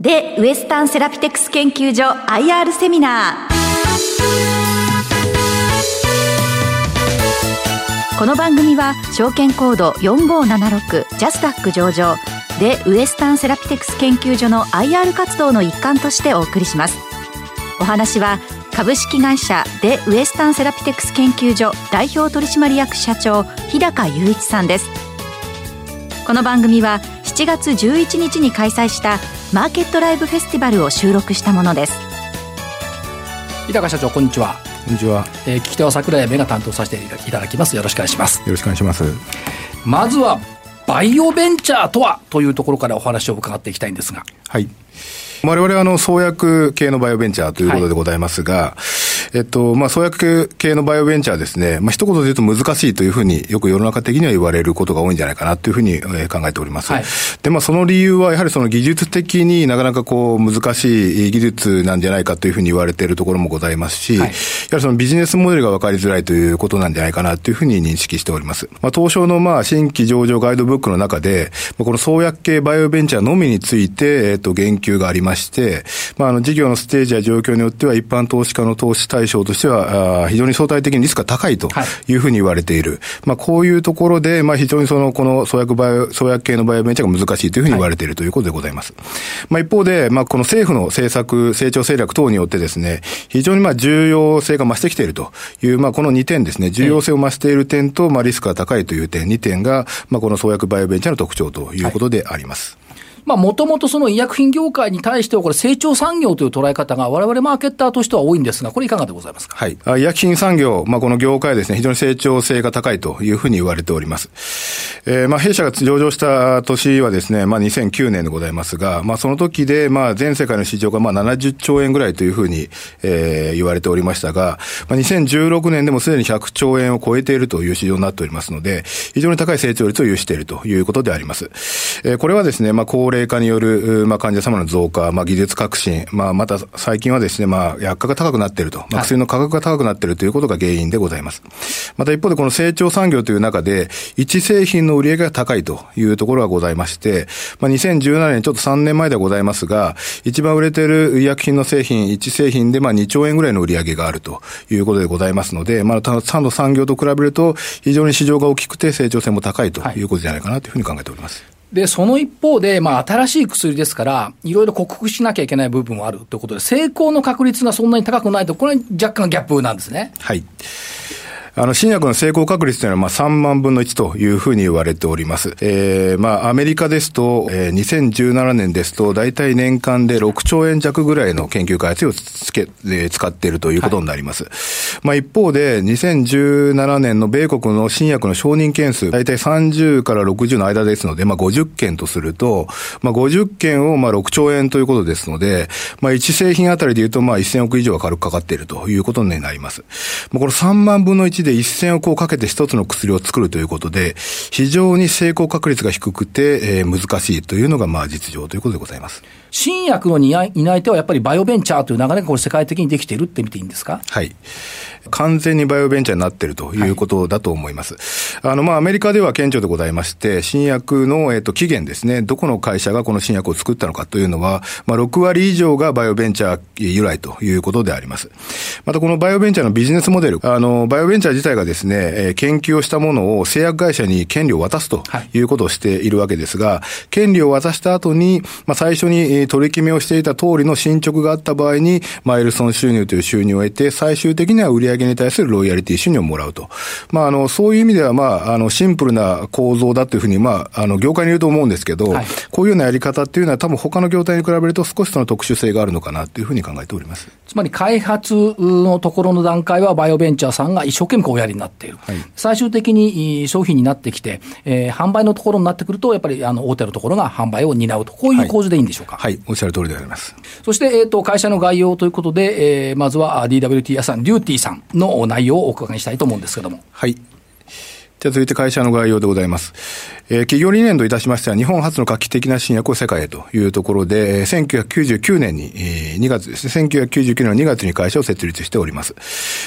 で、ウエスタンセラピテクス研究所 IR セミナー。この番組は証券コード4576ジャスダック上場でウエスタンセラピテクス研究所の IR 活動の一環としてお送りします。お話は株式会社でウエスタンセラピテクス研究所代表取締役社長日高雄一さんです。この番組は7月11日に開催したマーケットライブフェスティバルを収録したものです。日高社長こんにちは。こんにちは、えー、聞き手は桜井目が担当させていただきます。よろしくお願いします。よろしくお願いします。まずはバイオベンチャーとはというところからお話を伺っていきたいんですが。はい。我々はあの創薬系のバイオベンチャーということでございますが、はい、えっと、まあ、創薬系のバイオベンチャーですね、まあ、一言で言うと難しいというふうによく世の中的には言われることが多いんじゃないかなというふうに考えております。はい、で、まあ、その理由はやはりその技術的になかなかこう難しい技術なんじゃないかというふうに言われているところもございますし、はい、やはりそのビジネスモデルが分かりづらいということなんじゃないかなというふうに認識しております。まあ、東証のまあ新規上場ガイドブックの中で、この創薬系バイオベンチャーのみについて、えっと、言及がありまして、まあ、あの、事業のステージや状況によっては、一般投資家の投資対象としては、あ非常に相対的にリスクが高いというふうに言われている。はい、まあ、こういうところで、まあ、非常にその、この創薬バイオ、創薬系のバイオベンチャーが難しいというふうに言われているということでございます。はい、まあ、一方で、まあ、この政府の政策、成長戦略等によってですね、非常にまあ、重要性が増してきているという、まあ、この2点ですね、重要性を増している点と、まあ、リスクが高いという点、2点が、まあ、この創薬バイオベンチャーの特徴ということであります。はいまあ、もともとその医薬品業界に対しては、これ、成長産業という捉え方が、われわれマーケッターとしては多いんですが、これ、いかがでございますか？はい。医薬品産業、まあ、この業界ですね、非常に成長性が高いというふうに言われております。えー、まあ、弊社が上場した年はですね、まあ、2009年でございますが、まあ、その時で、まあ、全世界の市場が、まあ、70兆円ぐらいというふうに、えー、言われておりましたが、まあ、2016年でもすでに100兆円を超えているという市場になっておりますので、非常に高い成長率を有しているということであります。えー、これはですね、まあ、高齢化による、まあ、患者様の増加、まあ、技術革新、まあ、また最近はですね、まあ、薬価が高くなっていると、まあ、薬の価格が高くなっているということが原因でございます。また一方でこの成長産業という中で、一製品の売り上げが高いというところがございまして、まあ、2017年、ちょっと3年前ではございますが、一番売れている医薬品の製品、一製品でまあ2兆円ぐらいの売り上げがあるということでございますので、まあ、3の産業と比べると、非常に市場が大きくて成長性も高いということじゃないかなというふうに考えております。で、その一方で、まあ、新しい薬ですから、いろいろ克服しなきゃいけない部分はあるということで、成功の確率がそんなに高くないと、これは若干ギャップなんですね。はい。あの、新薬の成功確率というのは、まあ、3万分の1というふうに言われております。えー、まあ、アメリカですと、えー、2017年ですと、大体年間で6兆円弱ぐらいの研究開発をつけ、えー、使っているということになります。はい、まあ、一方で、2017年の米国の新薬の承認件数、大体30から60の間ですので、まあ、50件とすると、まあ、50件をまあ6兆円ということですので、まあ、1製品あたりで言うと、まあ、1000億以上は軽くかかっているということになります。まあ、この3万分の1で一線をこうかけて一つの薬を作るということで、非常に成功確率が低くて、えー、難しいというのが、まあ、実情ということでございます。新薬の担い手はやっぱりバイオベンチャーという流れがこれ世界的にできているって見ていいんですか？はい。完全にバイオベンチャーになっているということだと思います。はい、あの、まあ、アメリカでは顕著でございまして、新薬の、えっ、と、期限ですね、どこの会社がこの新薬を作ったのかというのは、まあ、6割以上がバイオベンチャー由来ということであります。また、このバイオベンチャーのビジネスモデル、あの、バイオベンチャー自体がですね、えー、研究をしたものを製薬会社に権利を渡すということをしているわけですが、はい、権利を渡した後に、まあ、最初に取り決めをしていた通りの進捗があった場合に、マイルソン収入という収入を得て、最終的には売上に対するロイヤリティ収入をもらうと。まあ、あの、そういう意味では、まあ、あの、シンプルな構造だというふうに、まあ、あの、業界に言うと思うんですけど、はい、こういうようなやり方っていうのは多分他の業態に比べると少しその特殊性があるのかなというふうに考えております。つまり開発のところの段階はバイオベンチャーさんが一生懸命おやりになっている。はい、最終的に商品になってきて、えー、販売のところになってくると、やっぱりあの大手のところが販売を担うと、こういう構図でいいんでしょうか？はい、はい、おっしゃる通りであります。そして、えっ、ー、と、会社の概要ということで、えー、まずは DWT 屋さん、デューティーさんの内容をお伺いしたいと思うんですけども。はい。じゃ続いて会社の概要でございます。えー、企業理念といたしましては、日本初の画期的な新薬を世界へというところで、え、1999年に、え、2月ですね、1999年の2月に会社を設立しております。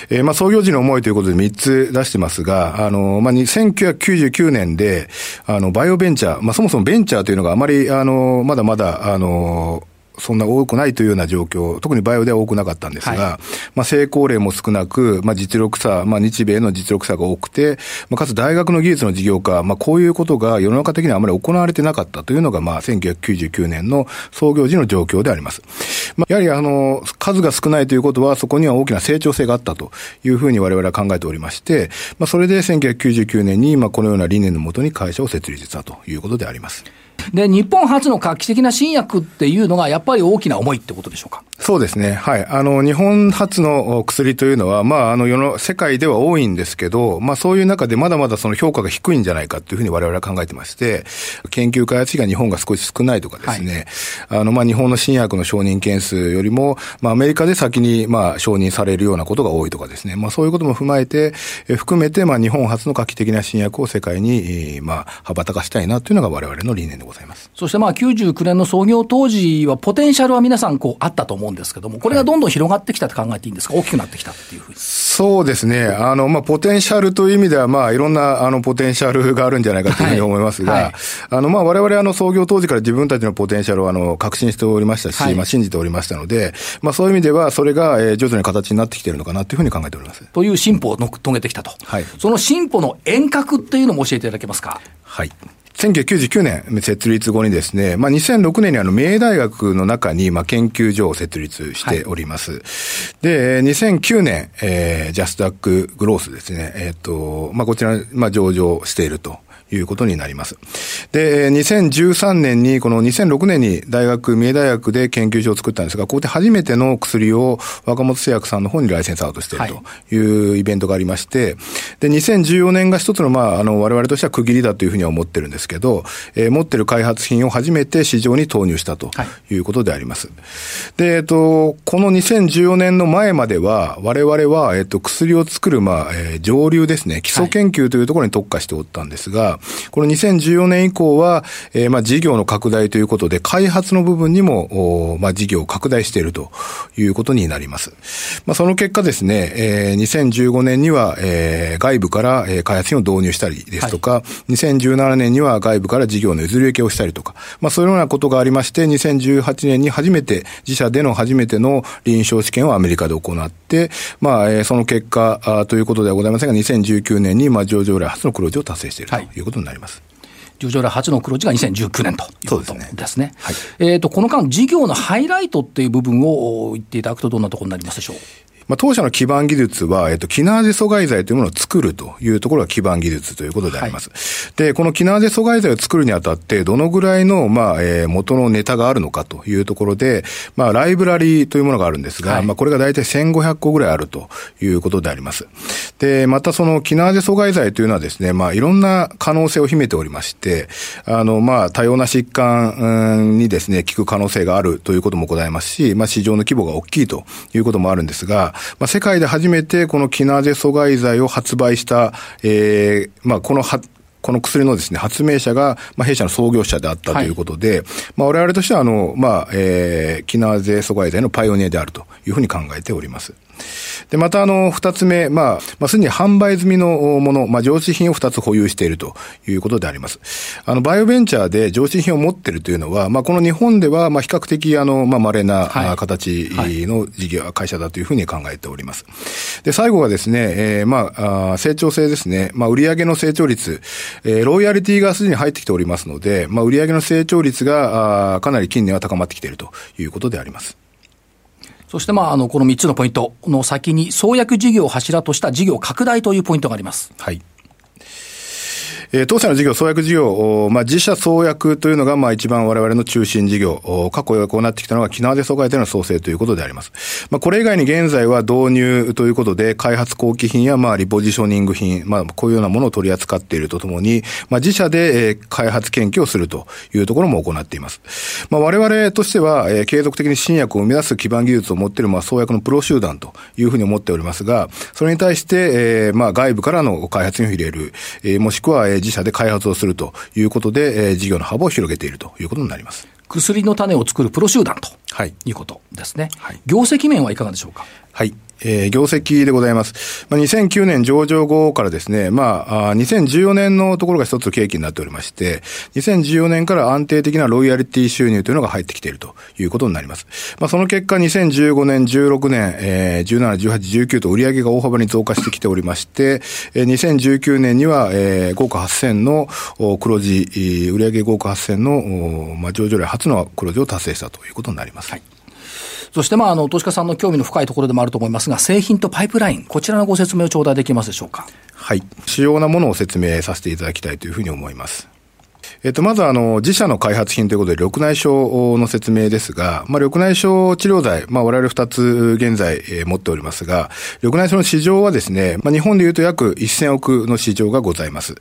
えー、まあ、創業時の思いということで3つ出してますが、あの、まあ、1999年で、あの、バイオベンチャー、まあ、そもそもベンチャーというのがあまり、あの、まだまだ、あの、そんな多くないというような状況、特にバイオでは多くなかったんですが、はい、まあ、成功例も少なく、まあ、実力差、まあ、日米の実力差が多くて、まあ、かつ大学の技術の事業化、まあ、こういうことが世の中的にはあまり行われてなかったというのが、まあ、1999年の創業時の状況であります。まあ、やはり、あの、数が少ないということは、そこには大きな成長性があったというふうに我々は考えておりまして、まあ、それで1999年に、まあ、このような理念のもとに会社を設立したということであります。で、日本初の画期的な新薬っていうのが、やっぱり大きな思いってことでしょうか？そうですね。はい。あの、日本初の薬というのは、まあ、あの、世の、世界では多いんですけど、まあ、そういう中でまだまだその評価が低いんじゃないかというふうに我々は考えてまして、研究開発費が日本が少し少ないとかですね、はい、あの、まあ、日本の新薬の承認件数よりも、まあ、アメリカで先に、まあ、承認されるようなことが多いとかですね、まあ、そういうことも踏まえて、え含めて、まあ、日本初の画期的な新薬を世界に、まあ、羽ばたかしたいなというのが我々の理念でございます。そしてまあ、99年の創業当時は、ポテンシャルは皆さん、こう、あったと思うんですけども、これがどんどん広がってきたと考えていいんですか、大きくなってきたっていうふうに。そうですね。あの、まあ、ポテンシャルという意味では、まあ、いろんな、あの、ポテンシャルがあるんじゃないかというふうに思いますが、はいはい、あの、まあ、我々、あの、創業当時から自分たちのポテンシャルを、あの、確信しておりましたし、はい、まあ、信じておりましたので、まあ、そういう意味では、それが、えー、徐々に形になってきているのかなというふうに考えております。という進歩を遂げてきたと。はい。その進歩の遠隔っていうのも教えていただけますか？はい。1999年設立後にですね、まあ、2006年にあの、名大学の中に、まあ、研究所を設立しております。はい、で、2009年、えー、ジャスダックグロースですね、えっ、ー、と、まあ、こちら、まあ、上場しているということになります。で、2013年に、この2006年に大学、三重大学で研究所を作ったんですが、ここで初めての薬を若本製薬さんの方にライセンスアウトしているというイベントがありまして、で、2014年が一つの、まあ、あの、我々としては区切りだというふうには思ってるんですけど、えー、持ってる開発品を初めて市場に投入したということであります。はい、で、えっと、この2014年の前までは、我々は、えっと、薬を作る、まあ、えー、上流ですね、基礎研究というところに特化しておったんですが、この2014年以降は、えー、まあ事業の拡大ということで、開発の部分にも、まあ事業を拡大しているということになります。まあその結果ですね、えー、2015年には、えー、外部から、えー、開発費を導入したりですとか、はい、2017年には外部から事業の譲り受けをしたりとか、まあそういうようなことがありまして、2018年に初めて、自社での初めての臨床試験をアメリカで行って、まあ、えー、その結果あということではございませんが、2019年に、まあ、上場来初の黒字を達成しているということになります。はい上場来初の黒字が2019年ということですね。すねはい、えっ、と、この間、事業のハイライトっていう部分を言っていただくと、どんなところになりますでしょう？まあ、当社の基盤技術は、えっと、キナーゼ阻害剤というものを作るというところが基盤技術ということであります。はい、で、このキナーゼ阻害剤を作るにあたって、どのぐらいの、まあ、えー、元のネタがあるのかというところで、まあ、ライブラリーというものがあるんですが、はい、まあ、これが大体1500個ぐらいあるということであります。で、またそのキナーゼ阻害剤というのはですね、まあ、いろんな可能性を秘めておりまして、あの、まあ、多様な疾患にですね、効く可能性があるということもございますし、まあ、市場の規模が大きいということもあるんですが、まあ、世界で初めてこのキナーゼ阻害剤を発売した、えー、まあ、このは、この薬のですね、発明者が、まあ、弊社の創業者であったということで、はい、まあ、我々としては、あの、まあ、えー、キナーゼ阻害剤のパイオニアであるというふうに考えております。で、またあの、二つ目、まあ、まあ、すでに販売済みのもの、まあ、上司品を二つ保有しているということであります。あの、バイオベンチャーで上司品を持っているというのは、まあ、この日本では、まあ、比較的あの、まあ、稀な、形の事業、会社だというふうに考えております。で、最後がですね、えー、まあ、あ成長性ですね。まあ、売上の成長率、えー、ロイヤリティがすでに入ってきておりますので、まあ、売上の成長率が、あかなり近年は高まってきているということであります。そしてまあ、あの、この3つのポイントの先に、創薬事業を柱とした事業拡大というポイントがあります。はい。えー、当社の事業、創薬事業、まあ、自社創薬というのが、まあ、一番我々の中心事業、過去こうなってきたのが、キナーゼ阻害での創生ということであります。まあ、これ以外に現在は導入ということで、開発後期品や、まあ、リポジショニング品、まあ、こういうようなものを取り扱っているとともに、まあ、自社で、えー、開発研究をするというところも行っています。まあ、我々としては、えー、継続的に新薬を生み出す基盤技術を持っている、まあ、創薬のプロ集団というふうに思っておりますが、それに対して、えー、まあ、外部からの開発に入れる、えー、もしくは、えー、自社で開発をするということで、えー、事業の幅を広げているということになります。薬の種を作るプロ集団と、はい、いうことですね。はい、業績面はいかがでしょうか？はい。えー、業績でございます。まあ、2009年上場後からですね、まあ、2014年のところが一つ契機になっておりまして、2014年から安定的なロイヤリティ収入というのが入ってきているということになります。まあ、その結果、2015年、16年、えー、17、18、19と売上が大幅に増加してきておりまして、えー、2019年には、えー、5億8000の黒字、売上5億8000の、まあ、上場例初の黒字を達成したということになります。はいそして、まあ、あの、投資家さんの興味の深いところでもあると思いますが、製品とパイプライン、こちらのご説明を頂戴できますでしょうか？はい。主要なものを説明させていただきたいというふうに思います。えっと、まずあの、自社の開発品ということで、緑内障の説明ですが、まあ、緑内障治療剤、まあ、我々二つ現在、えー、持っておりますが、緑内障の市場はですね、まあ、日本で言うと約1000億の市場がございます。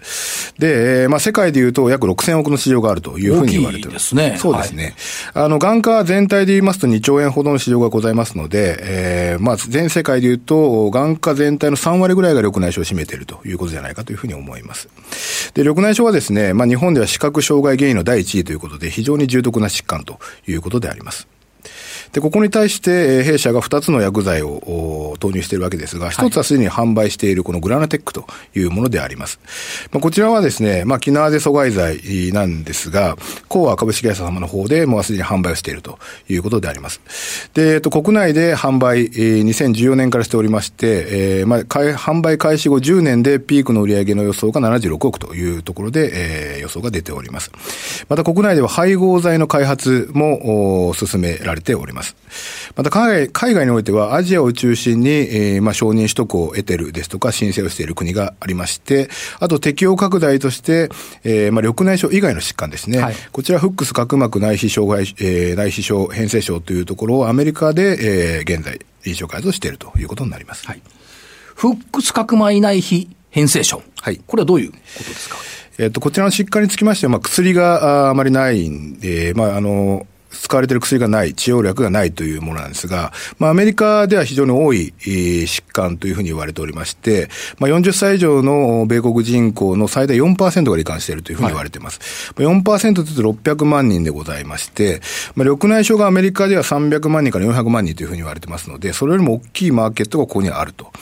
で、えー、まあ、世界で言うと約6000億の市場があるというふうに言われています。ね。そうですね。はい、あの、眼科全体で言いますと2兆円ほどの市場がございますので、えー、まあ、全世界で言うと、眼科全体の3割ぐらいが緑内障を占めているということじゃないかというふうに思います。で、緑内障はですね、まあ、日本では視覚障害原因の第1位ということで、非常に重篤な疾患ということであります。で、ここに対して、弊社が2つの薬剤を投入しているわけですが、1つはすでに販売しているこのグラナテックというものであります。まあ、こちらはですね、まあ、キナーゼ阻害剤なんですが、コア株式会社様の方でもうすでに販売をしているということであります。で、えっと、国内で販売、2014年からしておりまして、えー、まあ、販売開始後10年でピークの売上の予想が76億というところで、えー、予想が出ております。また国内では配合剤の開発も進められております。ます。また海外、海外においてはアジアを中心に、えー、まあ承認取得を得てるですとか申請をしている国がありまして、あと適用拡大として、えー、まあ緑内障以外の疾患ですね。はい、こちらフックス角膜内皮障害、えー、内皮症変性症というところをアメリカで、えー、現在臨床開発をしているということになります。はい、フックス角膜内皮変性症。はい。これはどういうことですか？えっと、こちらの疾患につきましては、まあ、薬があまりないんで、まあ、あの、使われている薬がない、治療薬がないというものなんですが、まあ、アメリカでは非常に多い、疾患というふうに言われておりまして、まあ、40歳以上の米国人口の最大4%が罹患しているというふうに言われています。はい、4%というと600万人でございまして、まあ、緑内障がアメリカでは300万人から400万人というふうに言われてますので、それよりも大きいマーケットがここにはあると。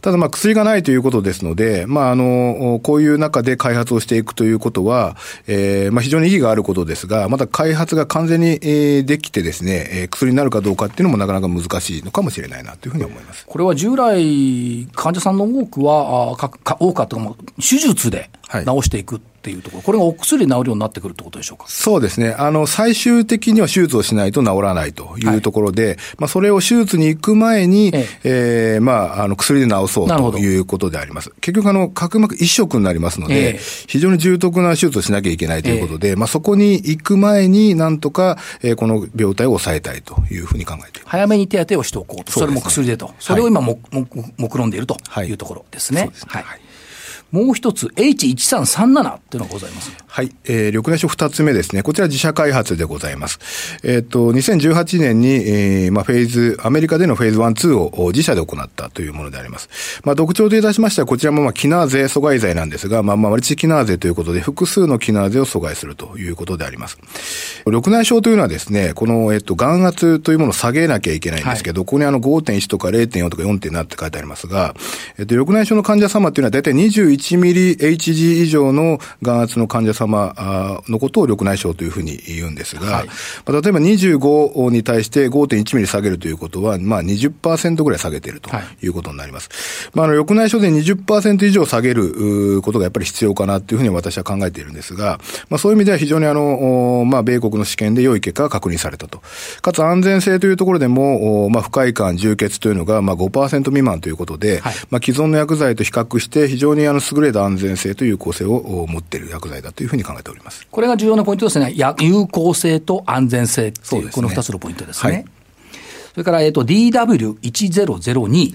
ただ、まあ、薬がないということですので、まあ、あの、こういう中で開発をしていくということは、えー、まあ、非常に意義があることですが、まだ開発が完全に、えー、できてですね、えー、薬になるかどうかっていうのもなかなか難しいのかもしれないなというふうに思います。これは従来、患者さんの多くは、あかか多かったかも、手術で治していく、はいっていうところ、これがお薬で治るようになってくるってことでしょうか？そうですね。あの、最終的には手術をしないと治らないというところで、はい、まあ、それを手術に行く前に、えええー、まあ、あの、薬で治そうということであります。結局、あの、角膜一色になりますので、えー、非常に重篤な手術をしなきゃいけないということで、えー、まあ、そこに行く前になんとか、えー、この病態を抑えたいというふうに考えています。早めに手当てをしておこうと。そ、ね、れも薬でと。それを今も、も、目論んでいるというところですね。はい、そうですね。はいもう一つ H1337 っていうのがございます。はい。えー、緑内障二つ目ですね。こちら自社開発でございます。えっ、ー、と、2018年に、えー、まあ、フェーズ、アメリカでのフェーズ1、2を自社で行ったというものであります。まあ、特徴で出しましては、こちらもまあ、キナーゼ阻害剤なんですが、まあ、まあ、マルチキナーゼということで、複数のキナーゼを阻害するということであります。緑内障というのはですね、この、えっ、ー、と、眼圧というものを下げなきゃいけないんですけど、はい、ここにあの5.1とか0.4とか4.7って書いてありますが、えっ、と、緑内障の患者様っていうのは大体21ミリ HG 以上の眼圧の患者様のことを緑内障というふうに言うんですが、はい、まあ、例えば25に対して5.1ミリ下げるということは、まあ20%ぐらい下げているということになります。はい、まあ、あの緑内障で20%以上下げることがやっぱり必要かなというふうに私は考えているんですが、まあ、そういう意味では非常にあの、まあ、米国の試験で良い結果が確認されたと。かつ安全性というところでも、まあ、不快感、充血というのが、まあ5%未満ということで、はい、まあ、既存の薬剤と比較して非常にあの優れた安全性と有効性を持っている薬剤だというふうに考えておりますこれが重要なポイントですね、有効性と安全性っていう、この2つのポイントですね。はい、それから、えっと、DW1002。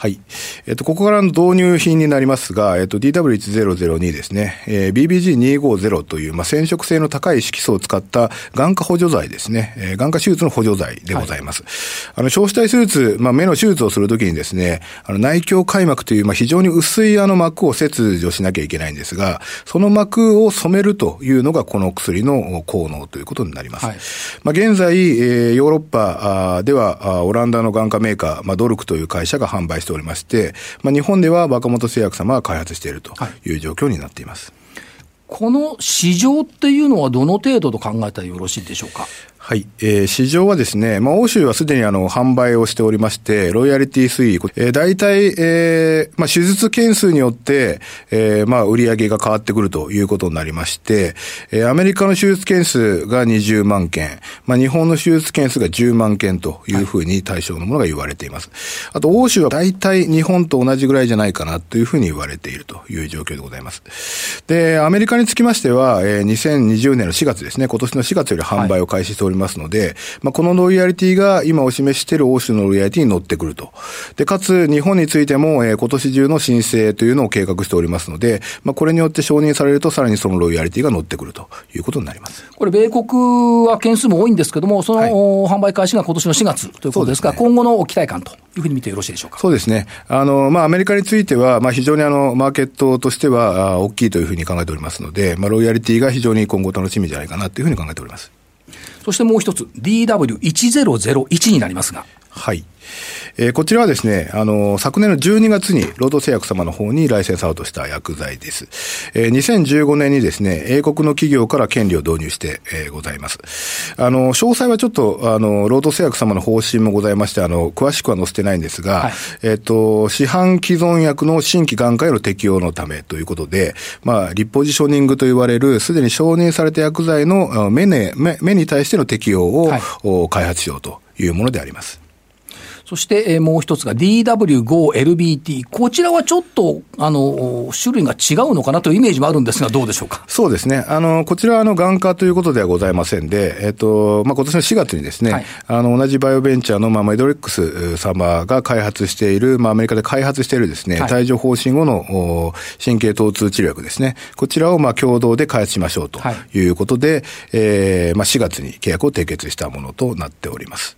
はい。えっと、ここからの導入品になりますが、えっと、DW1002 ですね、えー、BBG250 という、まあ、染色性の高い色素を使った眼科補助剤ですね、えー、眼科手術の補助剤でございます。はい、あの、小子体手術、まあ、目の手術をするときにですね、あの、内鏡開幕という、まあ、非常に薄いあの膜を切除しなきゃいけないんですが、その膜を染めるというのがこの薬の効能ということになります。はい、まあ、現在、えー、ヨーロッパでは、オランダの眼科メーカー、まあ、ドルクという会社が販売してしておりまして、まあ、日本では若本製薬様が開発しているという状況になっています。はい、この市場っていうのはどの程度と考えたらよろしいでしょうか？はい。えー、市場はですね、まあ、欧州はすでにあの、販売をしておりまして、ロイヤリティ推移、えー、大体、えー、まあ、手術件数によって、えー、まあ、売上げが変わってくるということになりまして、えー、アメリカの手術件数が20万件、まあ、日本の手術件数が10万件というふうに対象のものが言われています。あと、欧州は大体日本と同じぐらいじゃないかなというふうに言われているという状況でございます。で、アメリカにつきましては、えー、2020年の4月ですね、今年の4月より販売を開始しております。ますので、まあ、このロイヤリティが今お示している欧州のロイヤリティに乗ってくると。で、かつ、日本についても、えー、今年中の申請というのを計画しておりますので、まあ、これによって承認されると、さらにそのロイヤリティが乗ってくるということになります。これ、米国は件数も多いんですけども、その、はい、販売開始が今年の4月ということですが、すね、今後の期待感というふうに見てよろしいでしょうか。そうですね。あの、まあ、アメリカについては、まあ、非常にあの、マーケットとしては、あ大きいというふうに考えておりますので、まあ、ロイヤリティが非常に今後楽しみじゃないかなというふうに考えております。そしてもう一つ、DW1001 になりますが。はい。えー、こちらはですね、あの、昨年の12月に労働製薬様の方にライセンスアウトした薬剤です。えー、2015年にですね、英国の企業から権利を導入して、えー、ございます。あの、詳細はちょっと、あの、労働製薬様の方針もございまして、あの、詳しくは載せてないんですが、はい、えっ、と、市販既存薬の新規眼科への適用のためということで、まあ、リポジショニングと言われる、すでに承認された薬剤の目ね、目目に対しての適用を、はい、開発しようというものであります。そして、えもう一つが DW5LBT。こちらはちょっと、あの、種類が違うのかなというイメージもあるんですが、どうでしょうか？そうですね。あの、こちらは、あの、眼科ということではございませんで、えっと、まあ、今年の4月にですね、はい、あの、同じバイオベンチャーの、まあ、メドレックス様が開発している、まあ、アメリカで開発しているですね、はい、帯状疱疹後の神経疼痛治療薬ですね。こちらを、まあ、共同で開発しましょうということで、はい、えー、まあ、4月に契約を締結したものとなっております。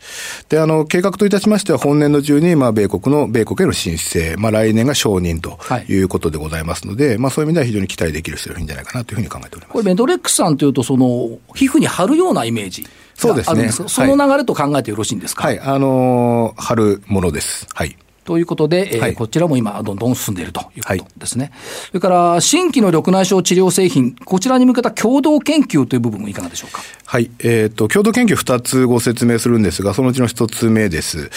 で、あの、計画といたしましては、本年度中に、まあ、米国の、米国への申請、まあ、来年が承認ということでございますので、はい、まあ、そういう意味では非常に期待できる製品じゃないかなというふうに考えております。これ、メドレックスさんというと、その、皮膚に貼るようなイメージそうですね。その流れと考えてよろしいんですか？はい、あのー、貼るものです。はい。ということで、えー、はい、こちらも今、どんどん進んでいるということですね。はい、それから、新規の緑内障治療製品、こちらに向けた共同研究という部分もいかがでしょうか？はい。えっ、ー、と、共同研究2つご説明するんですが、そのうちの1つ目です。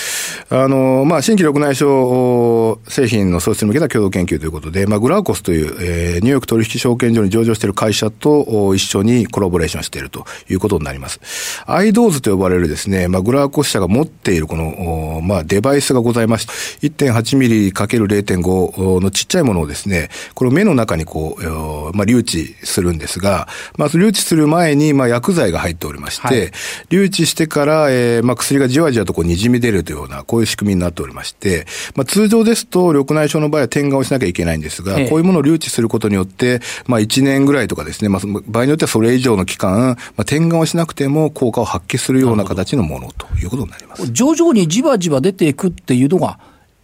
あの、まあ、新規緑内障製品の創出に向けた共同研究ということで、まあ、グラウコスという、えー、ニューヨーク取引証券所に上場している会社と一緒にコラボレーションしているということになります。アイドーズと呼ばれるですね、まあ、グラウコス社が持っているこの、まあ、デバイスがございまして、1.8ミリ ×0.5 のちっちゃいものをですね、これを目の中にこう、まあ、留置するんですが、まあ、留置する前に、まあ、薬剤が入っておりまして、はい、留置してから、えー、まあ、薬がじわじわとこう滲み出るというような、こういう仕組みになっておりまして、まあ、通常ですと、緑内障の場合は点眼をしなきゃいけないんですが、こういうものを留置することによって、まあ、1年ぐらいとかですね、まあ、場合によってはそれ以上の期間、まあ、点眼をしなくても効果を発揮するような形のものということになります。徐々にじわじわ出ていくっていうのが、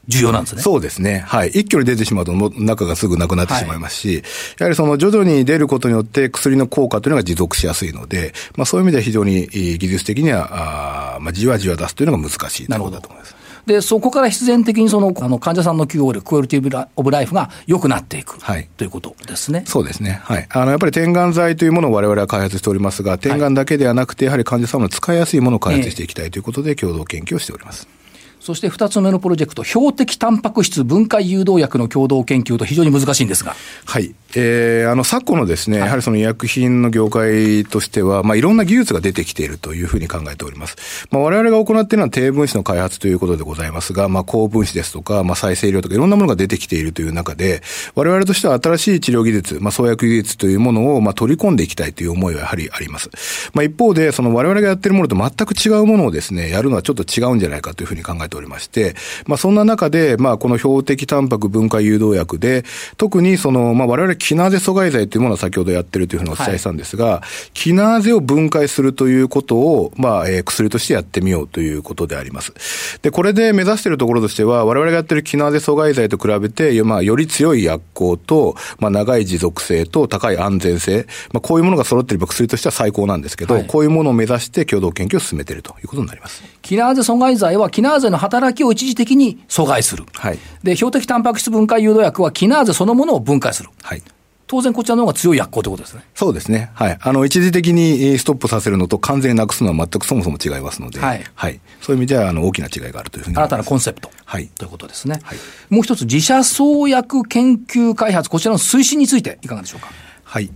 重要なんですね。そうですね。はい。一挙に出てしまうと、中がすぐなくなってしまいますし、はい、やはりその徐々に出ることによって薬の効果というのが持続しやすいので、まあそういう意味では非常に技術的には、あまあじわじわ出すというのが難しいとことだと思います。で、そこから必然的にその、あの、患者さんの QOL、クオリティオブライフが良くなっていく、はい、ということですね。そうですね。はい。あの、やっぱり点眼剤というものを我々は開発しておりますが、点眼だけではなくて、やはり患者さんの使いやすいものを開発していきたいということで、共同研究をしております。そして2つ目のプロジェクト、標的タンパク質分解誘導薬の共同研究と非常に難しいんですが。はい。えー、あの、昨今のですね、はい、やはりその医薬品の業界としては、まあ、いろんな技術が出てきているというふうに考えております。まあ、我々が行っているのは低分子の開発ということでございますが、まあ、高分子ですとか、まあ、再生量とかいろんなものが出てきているという中で、我々としては新しい治療技術、まあ、創薬技術というものを、まあ、取り込んでいきたいという思いはやはりあります。まあ、一方で、その我々がやっているものと全く違うものをですね、やるのはちょっと違うんじゃないかというふうに考えてえておりまして、まあ、そんな中で、まあ、この標的タンパク分解誘導薬で、特にその、まあ、我々キナーゼ阻害剤というものを先ほどやってるというふうにお伝えしたんですが、はい、キナーゼを分解するということを、まあ、えー、薬としてやってみようということであります。で、これで目指しているところとしては、我々がやってるキナーゼ阻害剤と比べて、まあ、より強い薬効と、まあ、長い持続性と高い安全性、まあ、こういうものが揃っていれば薬としては最高なんですけど、はい、こういうものを目指して共同研究を進めているということになります。キナーゼ阻害剤は、キナーゼの働きを一時的に阻害する。はい。で、標的タンパク質分解誘導薬は、キナーゼそのものを分解する。はい。当然こちらの方が強い薬効ということですね。そうですね。はい。あの、一時的にストップさせるのと完全になくすのは全くそもそも違いますので、はい。はい。そういう意味では、あの、大きな違いがあるというふうに新たなコンセプト。はい。ということですね。はい。もう一つ、自社創薬研究開発、こちらの推進についていかがでしょうか？はい。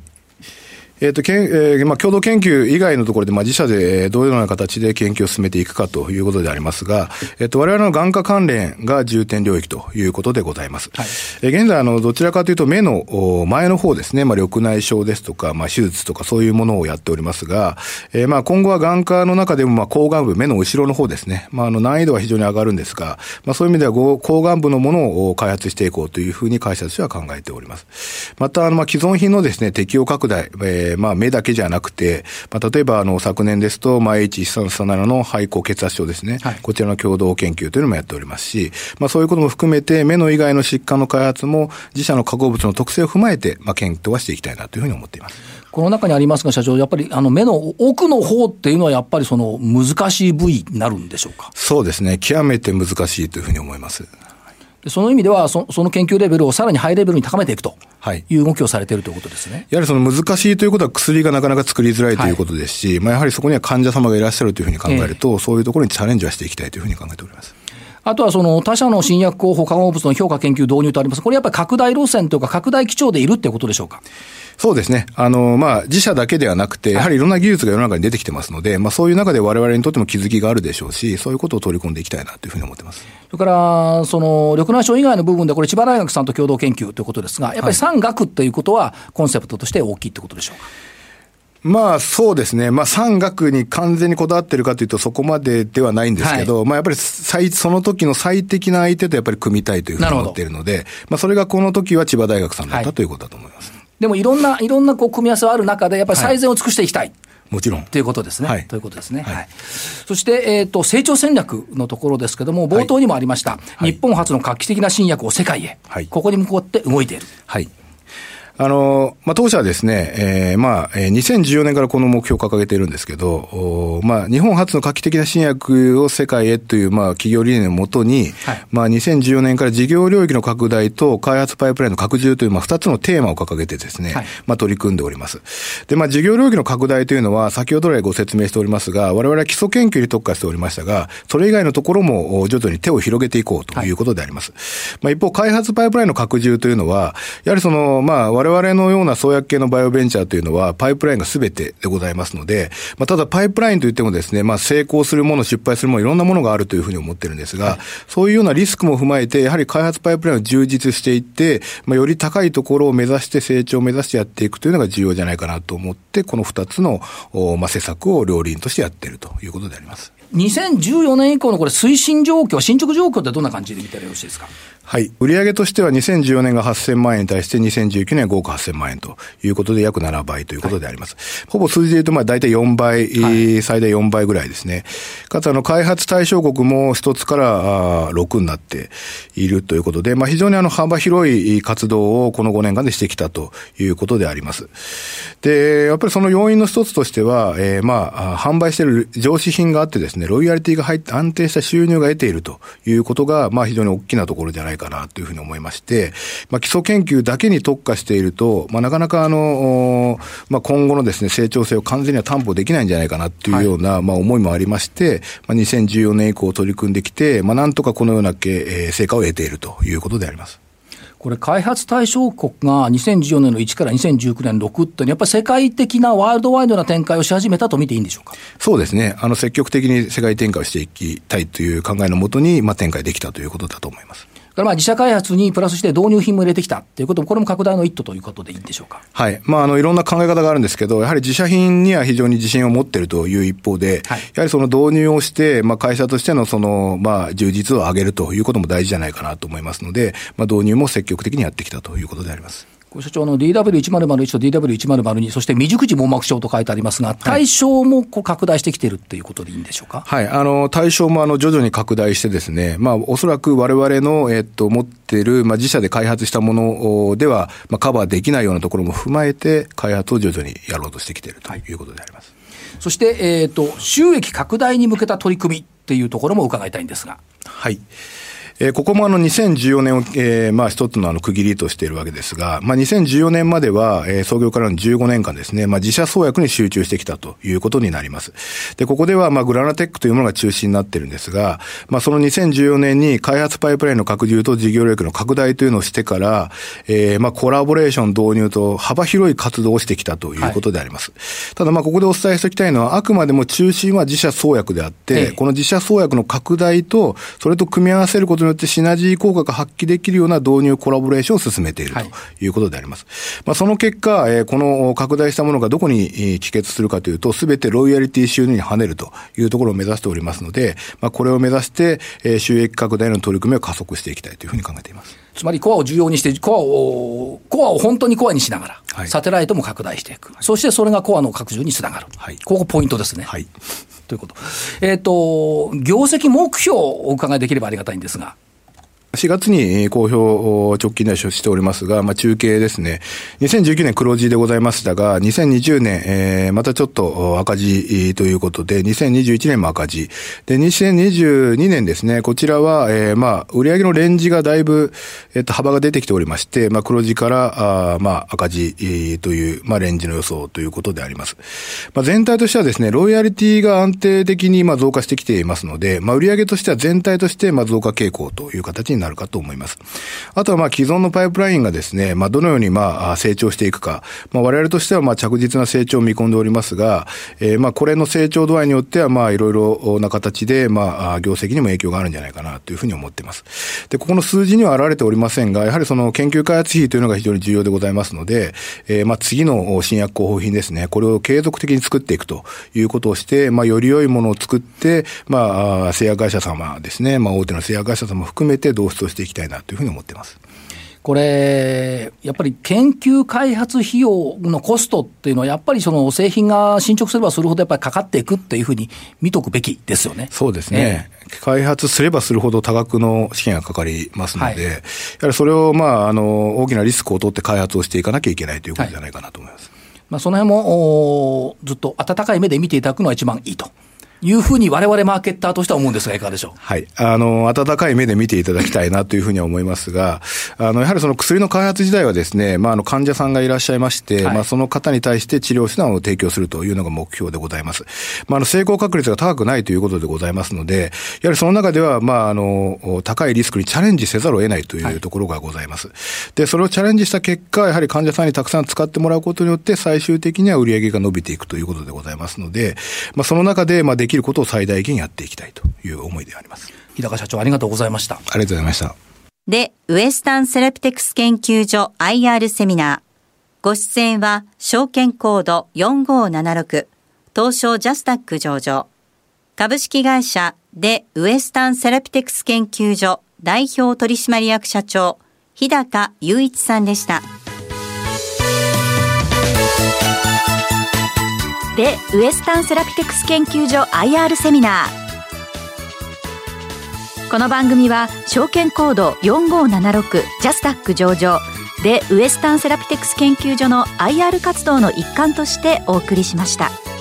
えっ、ー、と、けん、えー、まあ、共同研究以外のところで、まあ、自社でどういうような形で研究を進めていくかということでありますが、えっ、ー、と、我々の眼科関連が重点領域ということでございます。はい、えー、現在、あの、どちらかというと、目の前の方ですね、まあ、緑内障ですとか、まあ、手術とかそういうものをやっておりますが、えー、まあ、今後は眼科の中でも、まあ、後眼部、目の後ろの方ですね、まあ、あの、難易度は非常に上がるんですが、まあ、そういう意味では、後眼部のものを開発していこうというふうに会社としては考えております。また、あの、まあ、既存品のですね、適用拡大、えー、まあ、目だけじゃなくて、まあ、例えばあの昨年ですと、まあ、H1337 の肺高血圧症ですね、はい、こちらの共同研究というのもやっておりますし、まあ、そういうことも含めて、目の以外の疾患の開発も自社の化合物の特性を踏まえて、まあ、検討はしていきたいなというふうに思っています。この中にありますが、社長、やっぱりあの目の奥の方っていうのは、やっぱりその難しい部位になるんでしょうか？そうですね、極めて難しいというふうに思います。その意味ではそ、その研究レベルをさらにハイレベルに高めていくとい。う動きをされているということですね、やはりその難しいということは、薬がなかなか作りづらいということですし、はい、まあ、やはりそこには患者様がいらっしゃるというふうに考えると、えー、そういうところにチャレンジはしていきたいというふうに考えております。あとはその他社の新薬候補化合物の評価研究導入とあります。これやっぱり拡大路線というか拡大基調でいるっていうことでしょうか？そうですね。あの、まあ、自社だけではなくて、やはりいろんな技術が世の中に出てきてますので、まあ、そういう中で我々にとっても気づきがあるでしょうし、そういうことを取り込んでいきたいなというふうに思ってます。それから、その、緑内障以外の部分で、これ千葉大学さんと共同研究ということですが、やっぱり産学ということは、コンセプトとして大きいということでしょうか？まあそうですね。まあ産学に完全にこだわってるかというとそこまでではないんですけど、はい、まあやっぱり最、その時の最適な相手とやっぱり組みたいというふうに思っているので、まあそれがこの時は千葉大学さんだったということだと思います。はい、でもいろんな、いろんなこう組み合わせはある中で、やっぱり最善を尽くしていきたい。はいもちろん。ということですね。はい、ということですね。はい。そして、えっ、ー、と、成長戦略のところですけども、冒頭にもありました、はい、日本初の画期的な新薬を世界へ、はい、ここに向かって動いている。はい。あの、まあ、当社はですね、えー、まあ、2014年からこの目標を掲げているんですけど、まあ、日本初の画期的な新薬を世界へという、まあ、企業理念をもとに、はい、まあ、2014年から事業領域の拡大と開発パイプラインの拡充という、まあ、二つのテーマを掲げてですね、はい、まあ、取り組んでおります。で、まあ、事業領域の拡大というのは、先ほど来ご説明しておりますが、我々は基礎研究に特化しておりましたが、それ以外のところも徐々に手を広げていこうということであります。はい、まあ、一方、開発パイプラインの拡充というのは、やはりその、まあ、我々のような創薬系のバイオベンチャーというのは、パイプラインがすべてでございますので、まあ、ただパイプラインといってもですね、まあ、成功するもの、失敗するもの、いろんなものがあるというふうに思ってるんですが、はい、そういうようなリスクも踏まえて、やはり開発パイプラインを充実していって、まあ、より高いところを目指して、成長を目指してやっていくというのが重要じゃないかなと思って、この二つの、まあ、施策を両輪としてやっているということであります。2014年以降のこれ推進状況、進捗状況ってどんな感じで見たらよろしいですか？はい。売上としては2014年が8000万円に対して2019年は5億8000万円ということで約7倍ということであります。はい、ほぼ数字で言うとまあ大体4倍、はい、最大4倍ぐらいですね。かつあの開発対象国も1つから6になっているということで、まあ非常にあの幅広い活動をこの5年間でしてきたということであります。で、やっぱりその要因の一つとしては、えー、まあ販売している上司品があってですね、ロイヤリティが入って安定した収入が得ているということが、まあ非常に大きなところじゃないないかなというふうに思いまして、まあ、基礎研究だけに特化していると、まあ、なかなかあの、まあ、今後のですね、成長性を完全には担保できないんじゃないかなというような、はい、まあ、思いもありまして、まあ、2014年以降取り組んできて、まあ、なんとかこのような、えー、成果を得ているということであります。これ、開発対象国が2014年の1から2019年6ってやっぱり世界的なワールドワイドな展開をし始めたと見ていいんでしょうか？そうですね。あの、積極的に世界展開をしていきたいという考えのもとに、まあ、展開できたということだと思います。からまあ自社開発にプラスして導入品も入れてきたっていうことも、これも拡大の一途ということでいいんでしょうか？はい。まあ、あの、いろんな考え方があるんですけど、やはり自社品には非常に自信を持っているという一方で、はい、やはりその導入をして、まあ、会社としてのその、まあ、充実を上げるということも大事じゃないかなと思いますので、まあ、導入も積極的にやってきたということであります。所長の DW1001 と DW1002、そして未熟児網膜症と書いてありますが、対象もこう拡大してきているっていうことでいいんでしょうか？はい、あの対象もあの徐々に拡大してですね、まあおそらく我々のえっと持っているまあ自社で開発したものではまあカバーできないようなところも踏まえて開発を徐々にやろうとしてきているということであります。はい、そしてえっ、と収益拡大に向けた取り組みっていうところも伺いたいんですが。はい。えー、ここもあの2014年を、えー、まあ一つのあの区切りとしているわけですが、まあ2014年までは、えー、創業からの15年間ですね、まあ自社創薬に集中してきたということになります。で、ここではまあグラナテックというものが中心になっているんですが、まあその2014年に開発パイプラインの拡充と事業領域の拡大というのをしてから、えー、まあコラボレーション導入と幅広い活動をしてきたということであります。はい、ただまあここでお伝えしておきたいのは、あくまでも中心は自社創薬であって、この自社創薬の拡大と、それと組み合わせることによってシナジー効果が発揮できるような導入コラボレーションを進めているということであります。はい、まあ、その結果、えー、この拡大したものがどこに帰結するかというと、すべてロイヤリティ収入に跳ねるというところを目指しておりますので、まあ、これを目指して、えー、収益拡大の取り組みを加速していきたいというふうに考えています。つまりコアを重要にして、コアを、コアを本当にコアにしながら、はい、サテライトも拡大していく。そしてそれがコアの拡充につながる。はい、ここポイントですね。はい。ということ。えっ、ー、と、業績目標をお伺いできればありがたいんですが。4月に公表直近でしておりますが、まあ、中継ですね。2019年黒字でございましたが、2020年、えー、またちょっと赤字ということで、2021年も赤字。で、2022年ですね、こちらは、えー、まあ、売上のレンジがだいぶ、えっと、幅が出てきておりまして、まあ、黒字から、あまあ、赤字という、まあ、レンジの予想ということであります。まあ、全体としてはですね、ロイヤリティが安定的に、まあ、増加してきていますので、まあ、売上としては全体として、まあ、増加傾向という形にななるかと思います。あとはまあ既存のパイプラインがですね、まあどのようにまあ成長していくか、まあ我々としてはまあ着実な成長を見込んでおりますが、えー、まあこれの成長度合いによってはまあいろいろな形でまあ業績にも影響があるんじゃないかなというふうに思っています。で、ここの数字には現れておりませんが、やはりその研究開発費というのが非常に重要でございますので、えー、まあ次の新薬候補品ですね、これを継続的に作っていくということをして、まあより良いものを作って、まあ製薬会社様ですね、まあ大手の製薬会社様も含めて導出をしていきたいなというふうに思ってます。これ、やっぱり研究開発費用のコストっていうのは、やっぱりその製品が進捗すればするほどやっぱりかかっていくっていうふうに見とくべきですよね。そうですね。えー、開発すればするほど多額の資金がかかりますので、はい、やはりそれをまあ、あの、大きなリスクを取って開発をしていかなきゃいけないということじゃないかなと思います。はい、まあ、その辺も、ずっと温かい目で見ていただくのが一番いいと。いうふうに我々マーケッターとしては思うんですが、いかがでしょう？はい。あの、温かい目で見ていただきたいなというふうには思いますが、あの、やはりその薬の開発自体はですね、まあ、あの、患者さんがいらっしゃいまして、はい、まあ、その方に対して治療手段を提供するというのが目標でございます。まあ、あの、成功確率が高くないということでございますので、やはりその中では、まあ、あの、高いリスクにチャレンジせざるを得ないというところがございます。はい、で、それをチャレンジした結果、やはり患者さんにたくさん使ってもらうことによって、最終的には売上が伸びていくということでございますので、まあ、その中で、まあ、できることを最大限やっていきたいという思いであります。日高社長ありがとうございました。ありがとうございました。で、ウエスタンセラピテクス研究所 IR セミナー。ご出演は、証券コード4576、東証ジャスタック上場。株式会社でウエスタンセラピテクス研究所代表取締役社長、日高雄一さんでした。でウエスタンセラピテクス研究所 IR セミナーこの番組は証券コード4576ジャスタック上場でウエスタンセラピテクス研究所の IR 活動の一環としてお送りしました。